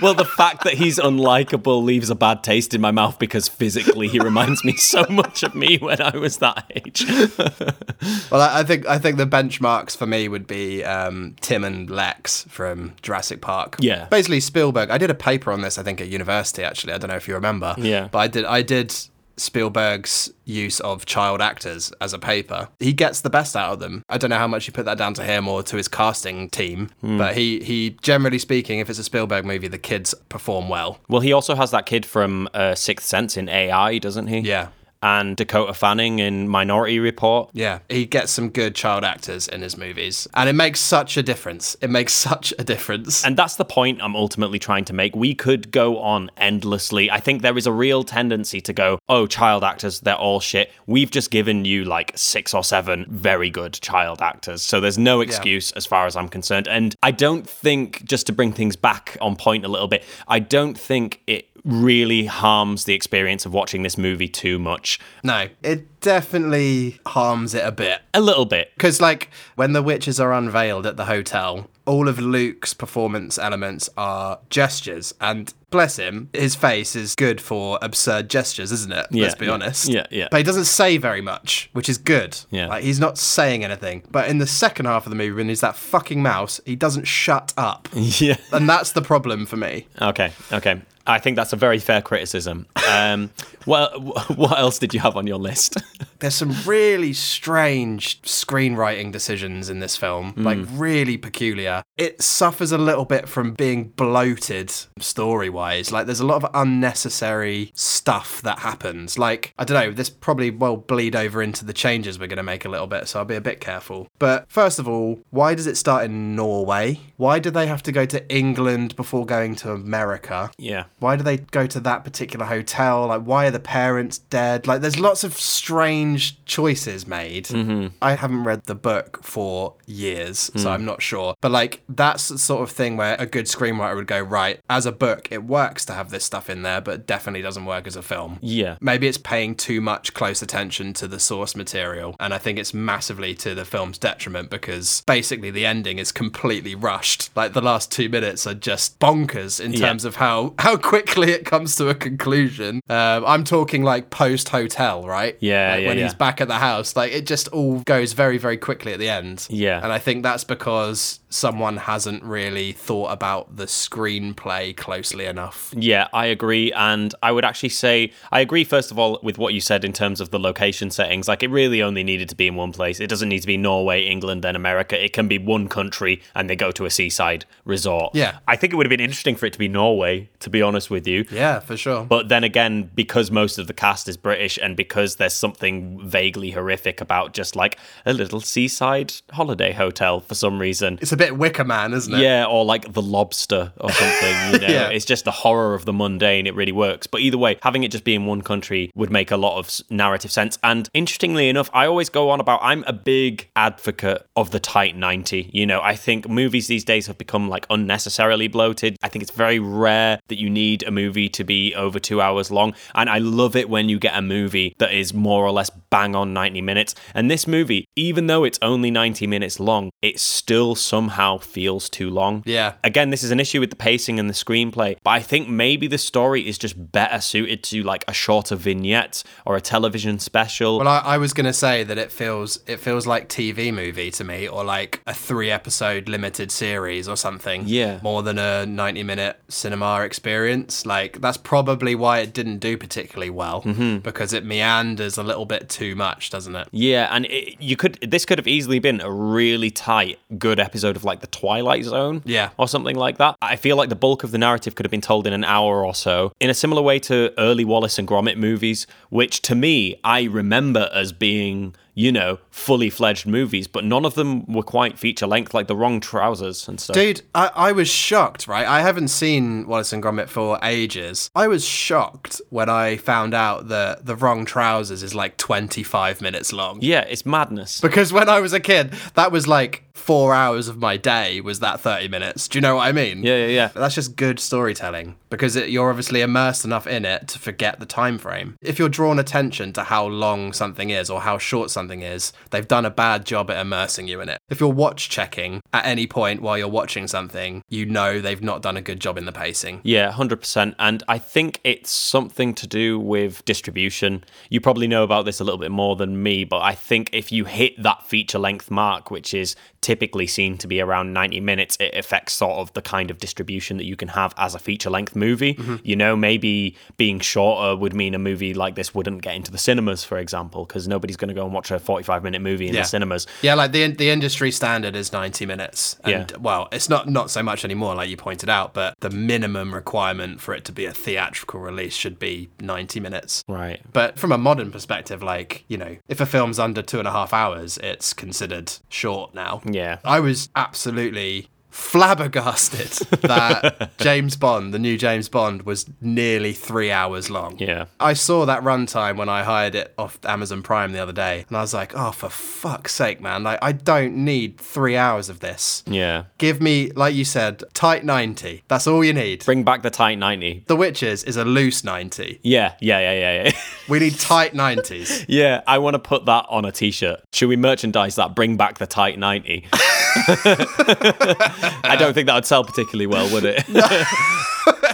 well, the fact that he's unlikable leaves a bad taste in my mouth because physically he reminds me so much of me when I was that age. Well, I I think I think the benchmarks for me would be um, Tim and Lex from Jurassic Park. Yeah. basically Spielberg. I did a paper on this, I think, at university. Actually, I don't know if you remember. Yeah. but I did. I did Spielberg's use of child actors as a paper. He gets the best out of them. I don't know how much you put that down to him or to his casting team, Hmm. but he he generally speaking, if it's a Spielberg movie, the kids perform well. Well, he also has that kid from uh, Sixth Sense in AI, doesn't he? Yeah. And Dakota Fanning in Minority Report. Yeah, he gets some good child actors in his movies, and it makes such a difference. It makes such a difference. And that's the point I'm ultimately trying to make. We could go on endlessly. I think there is a real tendency to go, oh, child actors, they're all shit. We've just given you like six or seven very good child actors. So there's no excuse as far as I'm concerned. And I don't think, just to bring things back on point a little bit, I don't think it really harms the experience of watching this movie too much. No, it definitely harms it a bit. A little bit. Because, like, when the witches are unveiled at the hotel, all of Luke's performance elements are gestures. And bless him, his face is good for absurd gestures, isn't it? Yeah, Let's be yeah, honest. yeah, yeah. But he doesn't say very much, which is good. Yeah. Like, he's not saying anything. But in the second half of the movie, when he's that fucking mouse, he doesn't shut up. Yeah. and that's the problem for me. Okay. Okay. I think that's a very fair criticism. Um, well, what else did you have on your list? there's some really strange screenwriting decisions in this film, hmm. like really peculiar. It suffers a little bit from being bloated story wise. Like there's a lot of unnecessary stuff that happens. Like, I don't know, this probably will bleed over into the changes we're going to make a little bit, so I'll be a bit careful. But first of all, why does it start in Norway? Why do they have to go to England before going to America? Yeah. Why do they go to that particular hotel? Like, why are the parents dead? Like, there's lots of strange choices made. Mm-hmm. I haven't read the book for years, so I'm not sure. But, like, that's the sort of thing where a good screenwriter would go, right, as a book, it works to have this stuff in there, but definitely doesn't work as a film. Yeah. Maybe it's paying too much close attention to the source material. And I think it's massively to the film's detriment because basically the ending is completely rushed. Like the last two minutes are just bonkers in Yeah. terms of how, how quickly it comes to a conclusion. Um, I'm talking like post hotel, right? Yeah, Like yeah, When yeah. he's back at the house, like it just all goes very, very quickly at the end. Yeah. And I think that's because someone hasn't really thought about the screenplay closely enough. Yeah, I agree. And I would actually say, I agree, first of all, with what you said in terms of the location settings. Like, it really only needed to be in one place. It doesn't need to be Norway, England, then America. It can be one country and they go to a seaside resort. Yeah. I think it would have been interesting for it to be Norway, to be honest with you. Yeah, for sure. But then again, because most of the cast is British and because there's something vaguely horrific about just like a little seaside holiday hotel for some reason. It's a bit Wicker Man, isn't it? Yeah, or like the lobster or something. You know, Yeah. it's just the horror of the mundane. It really works. But either way, having it just be in one country would make a lot of narrative sense. And interestingly enough, I always go on about I'm a big advocate of the tight 90. You know, I think movies these days have become like unnecessarily bloated. I think it's very rare that you need a movie to be over two hours long. And I love it when you get a movie that is more or less bang on 90 minutes. And this movie, even though it's only 90 minutes long, it still somehow feels too long. Yeah. Again, this is an issue with the pacing and the screenplay, but I think maybe the story is just better suited to like a shorter vignette or a television special. Well, I, I was gonna say that it feels it feels like TV movie to me, or like a three episode limited series or something. Yeah. More than a ninety minute cinema experience. Like that's probably why it didn't do particularly well Mm-hmm. because it meanders a little bit too much, doesn't it? Yeah, and it, you could this could have easily been a really tight, good episode of like the Twilight Zone, Yeah. or something like that. I feel like the bulk of the narrative could have been told in an hour or so, in a similar way to early Wallace and Gromit movies, which to me I remember as being you know fully fledged movies, but none of them were quite feature length, like the Wrong Trousers and stuff. Dude, I, I was shocked, right? I haven't seen Wallace and Gromit for ages. I was shocked when I found out that The Wrong Trousers is like 25 minutes long. Yeah, it's madness. Because when I was a kid, that was like four hours of my day was that 30 minutes. Do you know what I mean? Yeah, yeah, yeah. That's just good storytelling because it, you're obviously immersed enough in it to forget the time frame. If you're drawn attention to how long something is or how short something is, they've done a bad job at immersing you in it. If you're watch checking at any point while you're watching something, you know they've not done a good job in the pacing. Yeah, 100%. And I think it's something to do with distribution. You probably know about this a little bit more than me, but I think if you hit that feature length mark, which is typically seen to be around 90 minutes, it affects sort of the kind of distribution that you can have as a feature length movie. Mm-hmm. You know, maybe being shorter would mean a movie like this wouldn't get into the cinemas, for example, because nobody's going to go and watch a 45 minute movie in Yeah. the cinemas. Yeah, like the the industry standard is 90 minutes. And Yeah. well, it's not not so much anymore like you pointed out, but the minimum requirement for it to be a theatrical release should be 90 minutes. Right. But from a modern perspective, like, you know, if a film's under two and a half hours, it's considered short now. Yeah. I was absolutely flabbergasted that James Bond, the new James Bond, was nearly three hours long. Yeah. I saw that runtime when I hired it off Amazon Prime the other day, and I was like, oh, for fuck's sake, man. Like, I don't need three hours of this. Yeah. Give me, like you said, tight 90. That's all you need. Bring back the tight 90. The Witches is a loose 90. Yeah, yeah, yeah, yeah, yeah. We need tight 90s. Yeah, I want to put that on a t-shirt. Should we merchandise that? Bring back the tight 90. I don't think that would sell particularly well, would it?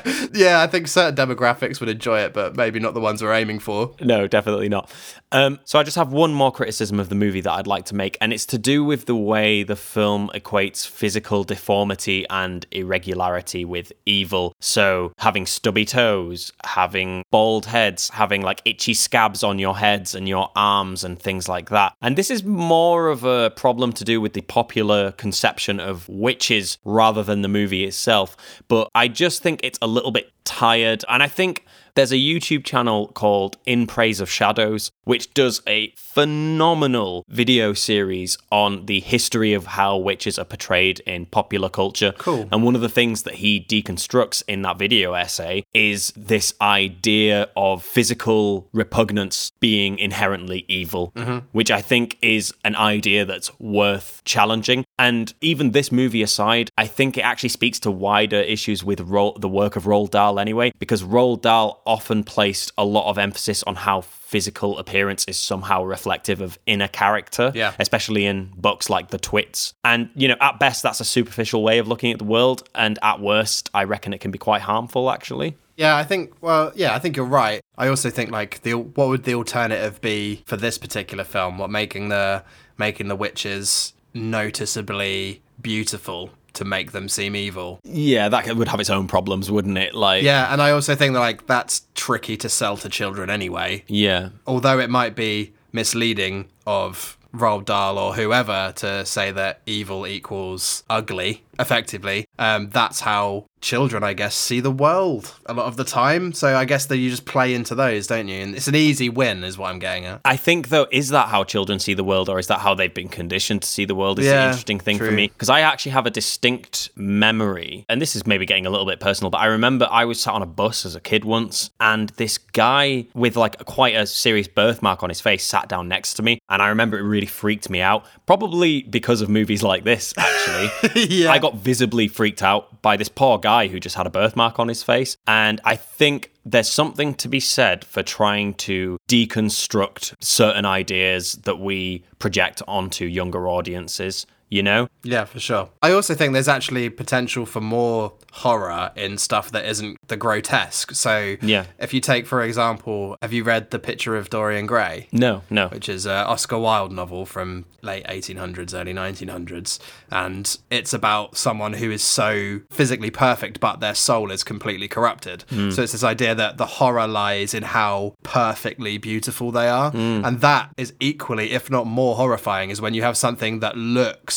Yeah, I think certain demographics would enjoy it, but maybe not the ones we're aiming for. No, definitely not. Um, so I just have one more criticism of the movie that I'd like to make, and it's to do with the way the film equates physical deformity and irregularity with evil. So having stubby toes, having bald heads, having like itchy scabs on your heads and your arms and things like that. And this is more of a problem to do with the popular conception of witches rather than the movie itself. But I just think it's a little bit tired, and I think there's a YouTube channel called In Praise of Shadows, which does a phenomenal video series on the history of how witches are portrayed in popular culture. Cool. And one of the things that he deconstructs in that video essay is this idea of physical repugnance being inherently evil, mm-hmm. which I think is an idea that's worth challenging. And even this movie aside, I think it actually speaks to wider issues with Ro- the work of Roald Dahl anyway, because Roald Dahl often placed a lot of emphasis on how physical appearance is somehow reflective of inner character, Yeah. especially in books like The Twits. And, you know, at best, that's a superficial way of looking at the world. And at worst, I reckon it can be quite harmful, actually. Yeah, I think. Well, yeah, I think you're right. I also think like the what would the alternative be for this particular film? What making the making the witches noticeably beautiful to make them seem evil? Yeah, that would have its own problems, wouldn't it? Like, Yeah, and I also think that like that's tricky to sell to children anyway. Yeah. Although it might be misleading of Roald Dahl or whoever to say that evil equals ugly, effectively. Um, that's how children, I guess, see the world a lot of the time. So I guess that you just play into those, don't you? And it's an easy win, is what I'm getting at. I think though, is that how children see the world, or is that how they've been conditioned to see the world? Is the interesting thing for me because I actually have a distinct memory, and this is maybe getting a little bit personal, but I remember I was sat on a bus as a kid once, and this guy with like quite a serious birthmark on his face sat down next to me, and I remember it really freaked me out, probably because of movies like this. Actually, Yeah. I got visibly freaked out by this poor guy who just had a birthmark on his face. And I think there's something to be said for trying to deconstruct certain ideas that we project onto younger audiences. You know? Yeah, for sure. I also think there's actually potential for more horror in stuff that isn't the grotesque. So, Yeah. if you take, for example, have you read The Picture of Dorian Gray? No, no. which is an Oscar Wilde novel from late 1800s, early 1900s. And it's about someone who is so physically perfect, but their soul is completely corrupted. Hmm. So it's this idea that the horror lies in how perfectly beautiful they are. Hmm. And that is equally, if not more horrifying, is when you have something that looks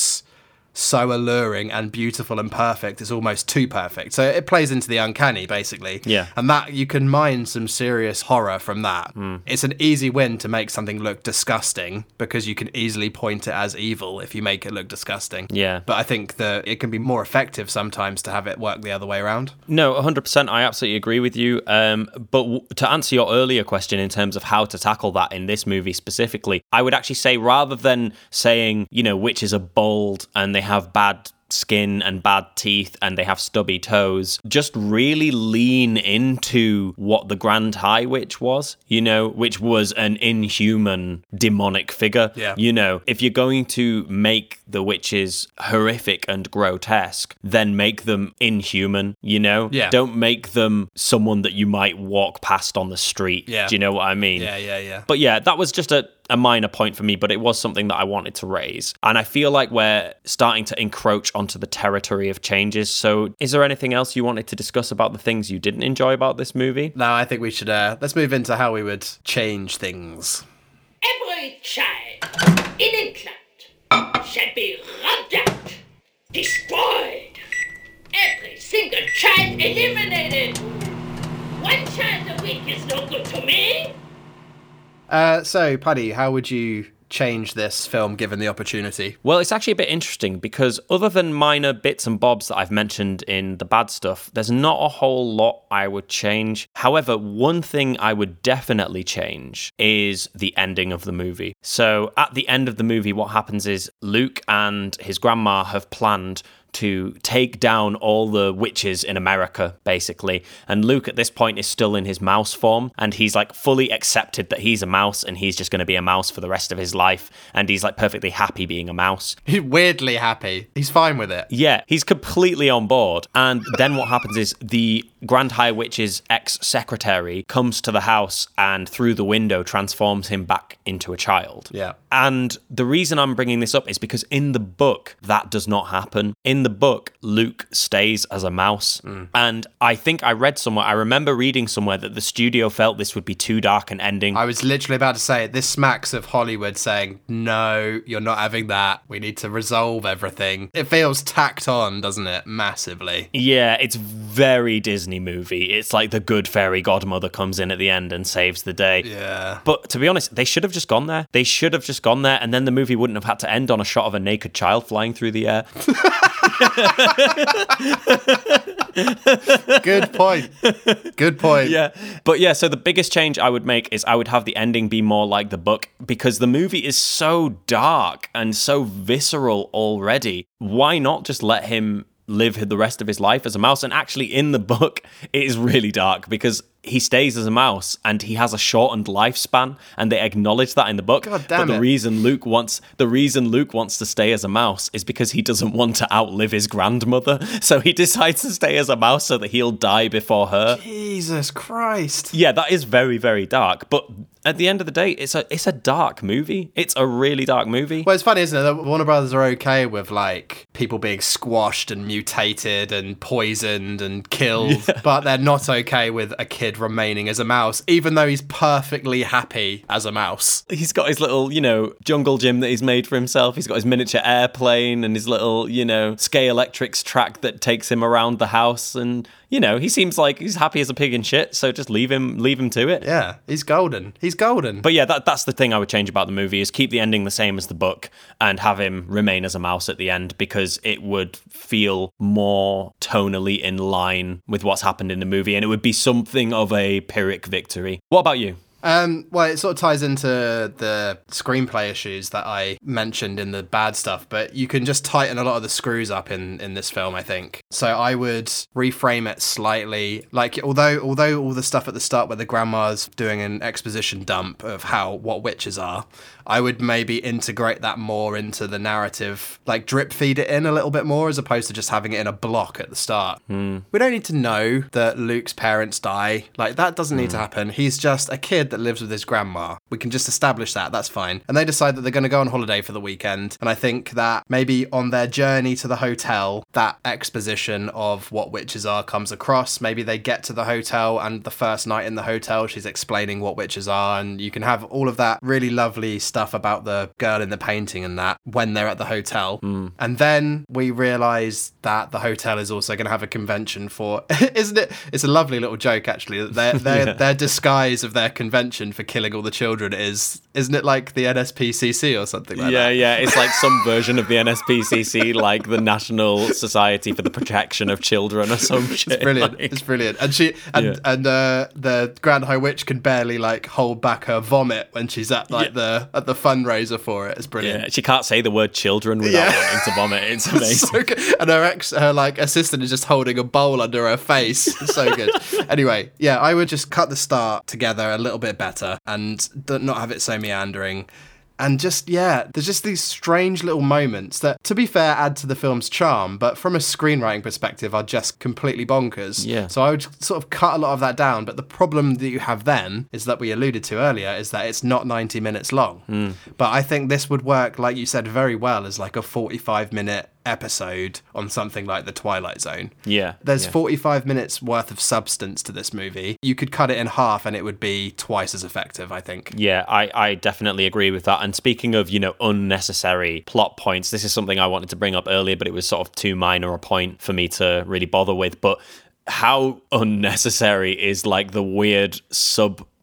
so alluring and beautiful and perfect it's almost too perfect so it plays into the uncanny basically Yeah. and that you can mine some serious horror from that. It's an easy win to make something look disgusting because you can easily point it as evil if you make it look disgusting. Yeah. But I think that it can be more effective sometimes to have it work the other way around. No, 100%. I absolutely agree with you. Um, but w- to answer your earlier question in terms of how to tackle that in this movie specifically, I would actually say rather than saying, you know, witches are bold and they have bad skin and bad teeth and they have stubby toes, just really lean into what the Grand High Witch was, you know, which was an inhuman demonic figure. Yeah. You know, if you're going to make the witches horrific and grotesque, then make them inhuman, you know? Yeah. Don't make them someone that you might walk past on the street. Yeah. Do you know what I mean? Yeah, yeah, yeah. But yeah, that was just a, a minor point for me, but it was something that I wanted to raise. And I feel like we're starting to encroach onto the territory of changes. So, is there anything else you wanted to discuss about the things you didn't enjoy about this movie? Now I think we should uh, let's move into how we would change things. Every child in England shall be rubbed out, destroyed. Every single child eliminated. One child a week is no good to me. Uh, so, Paddy, how would you change this film given the opportunity? Well, it's actually a bit interesting because other than minor bits and bobs that I've mentioned in the bad stuff, there's not a whole lot I would change. However, one thing I would definitely change is the ending of the movie. So, at the end of the movie, what happens is Luke and his grandma have planned to take down all the witches in America, basically. And Luke at this point is still in his mouse form, and he's like fully accepted that he's a mouse and he's just going to be a mouse for the rest of his life. And he's like perfectly happy being a mouse. He's weirdly happy. He's fine with it. Yeah, he's completely on board. And then what happens is the Grand High Witch's ex secretary comes to the house and through the window transforms him back into a child. Yeah. And the reason I'm bringing this up is because in the book, that does not happen. In the book, Luke stays as a mouse. Mm. And I think I read somewhere, I remember reading somewhere that the studio felt this would be too dark an ending. I was literally about to say it. this smacks of Hollywood saying, no, you're not having that. We need to resolve everything. It feels tacked on, doesn't it? Massively. Yeah, it's very Disney movie. It's like the good fairy godmother comes in at the end and saves the day. Yeah. But to be honest, they should have just gone there. They should have just gone there, and then the movie wouldn't have had to end on a shot of a naked child flying through the air. Good point. Good point. yeah. But yeah, so the biggest change I would make is I would have the ending be more like the book because the movie is so dark and so visceral already. Why not just let him live the rest of his life as a mouse? And actually, in the book, it is really dark because he stays as a mouse and he has a shortened lifespan and they acknowledge that in the book God but the it. reason luke wants the reason luke wants to stay as a mouse is because he doesn't want to outlive his grandmother so he decides to stay as a mouse so that he'll die before her Jesus Christ. yeah, that is very, very dark. But at the end of the day, it's a it's a dark movie. It's a really dark movie. Well, it's funny, isn't it? that Warner Brothers are okay with like people being squashed and mutated and poisoned and killed, but they're not okay with a kid remaining as a mouse, even though he's perfectly happy as a mouse. He's got his little, you know, jungle gym that he's made for himself. He's got his miniature airplane and his little, you know, Scalextrics track that takes him around the house. And you know, he seems like he's happy as a pig in shit. So just leave him, leave him to it. Yeah, he's golden. He's golden. But yeah, that, that's the thing I would change about the movie is keep the ending the same as the book and have him remain as a mouse at the end because it would feel more tonally in line with what's happened in the movie and it would be something of a Pyrrhic victory. What about you? Um, well, it sort of ties into the screenplay issues that I mentioned in the bad stuff, but you can just tighten a lot of the screws up in in this film, I think. So I would reframe it slightly. Like although although all the stuff at the start where the grandma's doing an exposition dump of how what witches are, I would maybe integrate that more into the narrative, like drip feed it in a little bit more as opposed to just having it in a block at the start. Hmm. We don't need to know that Luke's parents die. Like that doesn't need to hmm. happen. He's just a kid that lives with his grandma. We can just establish that. That's fine. And they decide that they're going to go on holiday for the weekend. And I think that maybe on their journey to the hotel, that exposition of what witches are comes across. Maybe they get to the hotel and the first night in the hotel, she's explaining what witches are. And you can have all of that really lovely stuff about the girl in the painting and that when they're at the hotel. And then we realize that the hotel is also going to have a convention for, isn't it? It's a lovely little joke actually. Their their their disguise of their convention for killing all the children is, isn't it like the NSPCC or something like yeah, that? yeah, it's like some version of the NSPCC, like the National Society for the Protection of Children or some shit. It's brilliant. Like- It's brilliant. And she and Yeah. and uh, the Grand High Witch can barely like hold back her vomit when she's at like Yeah. the at the fundraiser for it. It's brilliant. yeah, she can't say the word children without Yeah. wanting to vomit. It's amazing. so. And her ex, her like assistant is just holding a bowl under her face. It's so good. anyway, yeah, I would just cut the start together a little bit better and not have it so meandering. And just, yeah, there's just these strange little moments that, to be fair, add to the film's charm, but from a screenwriting perspective, are just completely bonkers. Yeah. So I would sort of cut a lot of that down. But the problem that you have then is that we alluded to earlier is that it's not 90 minutes long. Hmm. But I think this would work, like you said, very well as like a 45 minute episode on something like The Twilight Zone. Yeah, There's yeah. 45 minutes worth of substance to this movie. You could cut it in half and it would be twice as effective, I think. Yeah, I, I definitely agree with that. And speaking of, you know, unnecessary plot points, this is something I wanted to bring up earlier, but it was sort of too minor a point for me to really bother with. But how unnecessary is like the weird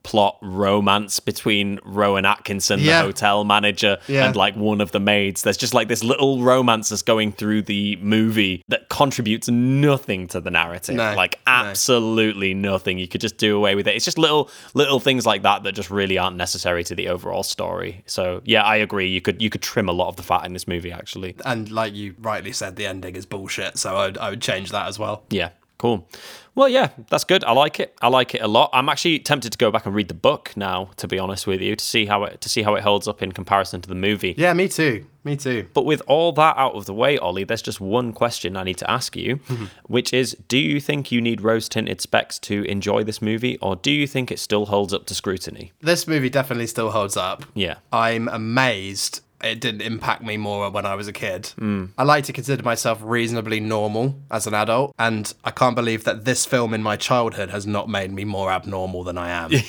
subplot romance between Rowan Atkinson, Yeah. the hotel manager, Yeah. and like one of the maids? There's just like this little romance that's going through the movie that contributes nothing to the narrative. No, like no. absolutely nothing. You could just do away with it. It's just little little things like that that just really aren't necessary to the overall story. So yeah, I agree. You could you could trim a lot of the fat in this movie actually. And like you rightly said, the ending is bullshit. So I would, I would change that as well. Yeah. Cool. Well, yeah, that's good. I like it. I like it a lot. I'm actually tempted to go back and read the book now, to be honest with you, to see how it to see how it holds up in comparison to the movie. Yeah, me too. Me too. But with all that out of the way, Ollie, there's just one question I need to ask you, which is do you think you need rose tinted specs to enjoy this movie, or do you think it still holds up to scrutiny? This movie definitely still holds up. Yeah. I'm amazed it didn't impact me more when I was a kid. Hmm. I like to consider myself reasonably normal as an adult, and I can't believe that this film in my childhood has not made me more abnormal than I am.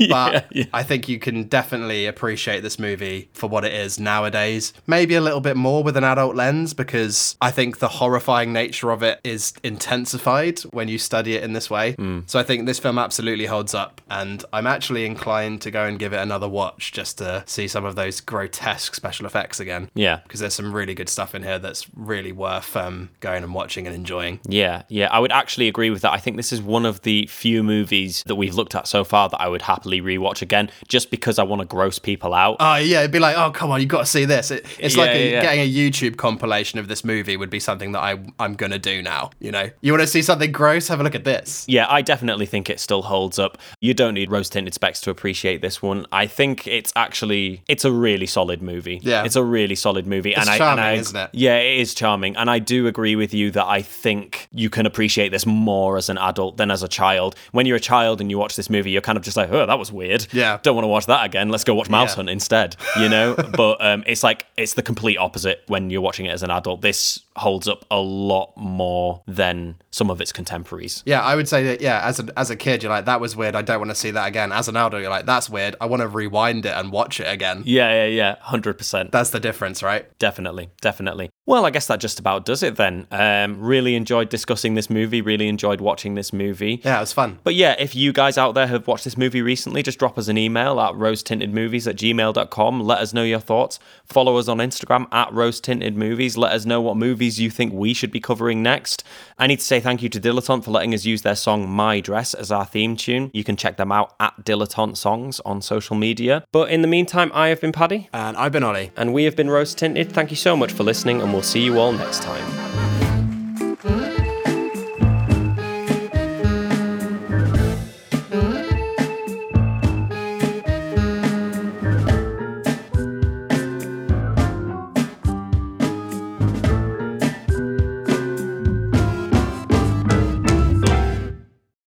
but yeah. I think you can definitely appreciate this movie for what it is nowadays. Maybe a little bit more with an adult lens because I think the horrifying nature of it is intensified when you study it in this way. So I think this film absolutely holds up, and I'm actually inclined to go and give it another watch just to see some of those grotesque special effects again. Yeah. Because there's some really good stuff in here that's really worth um, going and watching and enjoying. Yeah, yeah, I would actually agree with that. I think this is one of the few movies that we've looked at so far that I would happily rewatch again, just because I want to gross people out. Oh yeah, it'd be like, oh come on, you got to see this. It, it's like a, yeah, yeah. getting a YouTube compilation of this movie would be something that I I'm gonna do now. You know, you want to see something gross? Have a look at this. Yeah, I definitely think it still holds up. You don't need rose tinted specs to appreciate this one. I think it's actually it's a really solid movie. Yeah. it's a really solid movie. It's and I, charming, and I, isn't it? Yeah, it is charming, and I do agree with you that I think you can appreciate this more as an adult than as a child. When you're a child and you watch this movie, you're kind of just like, oh, that was weird. Yeah. don't want to watch that again. Let's go watch Mouse Yeah. Hunt instead. You know, but um, it's like it's the complete opposite when you're watching it as an adult. This holds up a lot more than some of its contemporaries. Yeah, I would say that. Yeah, as a as a kid, you're like, that was weird. I don't want to see that again. As an adult, you're like, that's weird. I want to rewind it and watch it again. Yeah, yeah, yeah, hundred percent. That's the difference, right? Definitely, definitely. Well, I guess that just about does it then. Um, really enjoyed discussing this movie. Really enjoyed watching this movie. Yeah, it was fun. But yeah, if you guys out there have watched this movie recently, just drop us an email at rosetintedmovies at gmail.com. Let us know your thoughts. Follow us on Instagram at rosetintedmovies. Let us know what movies you think we should be covering next. I need to say thank you to Dilettante for letting us use their song My Dress as our theme tune. You can check them out at Dilettante Songs on social media. But in the meantime, I have been Paddy, And I've been Ollie. and we have been Rose Tinted. Thank you so much for listening, and we'll see you all next time.